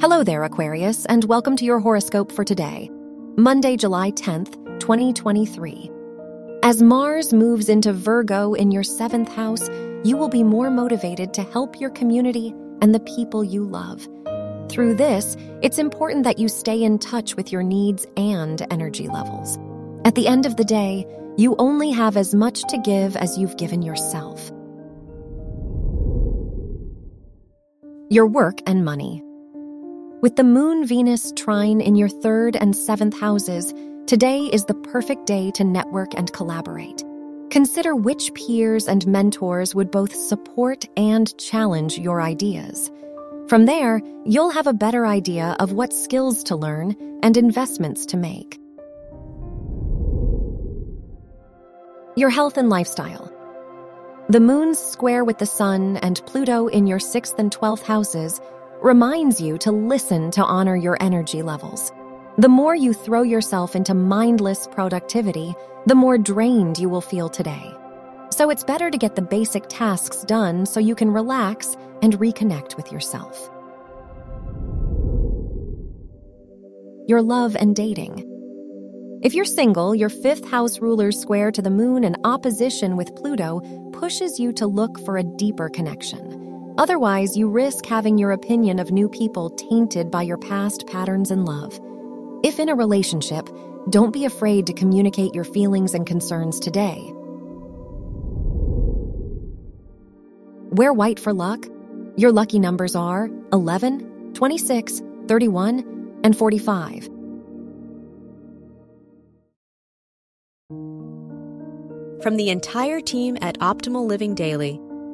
Hello there, Aquarius, and welcome to your horoscope for today, Monday, July 10th, 2023. As Mars moves into Virgo in your seventh house, you will be more motivated to help your community and the people you love. Through this, it's important that you stay in touch with your needs and energy levels. At the end of the day, you only have as much to give as you've given yourself. Your work and money. With the Moon Venus trine in your third and seventh houses, today is the perfect day to network and collaborate. Consider which peers and mentors would both support and challenge your ideas. From there, you'll have a better idea of what skills to learn and investments to make. Your health and lifestyle. The moon's square with the sun and Pluto in your sixth and twelfth houses reminds you to listen to honor your energy levels. The more you throw yourself into mindless productivity, the more drained you will feel today. So it's better to get the basic tasks done so you can relax and reconnect with yourself. Your love and dating. If you're single, your fifth house ruler's square to the moon in opposition with Pluto pushes you to look for a deeper connection. Otherwise, you risk having your opinion of new people tainted by your past patterns in love. If in a relationship, don't be afraid to communicate your feelings and concerns today. Wear white for luck. Your lucky numbers are 11, 26, 31, and 45. From the entire team at Optimal Living Daily,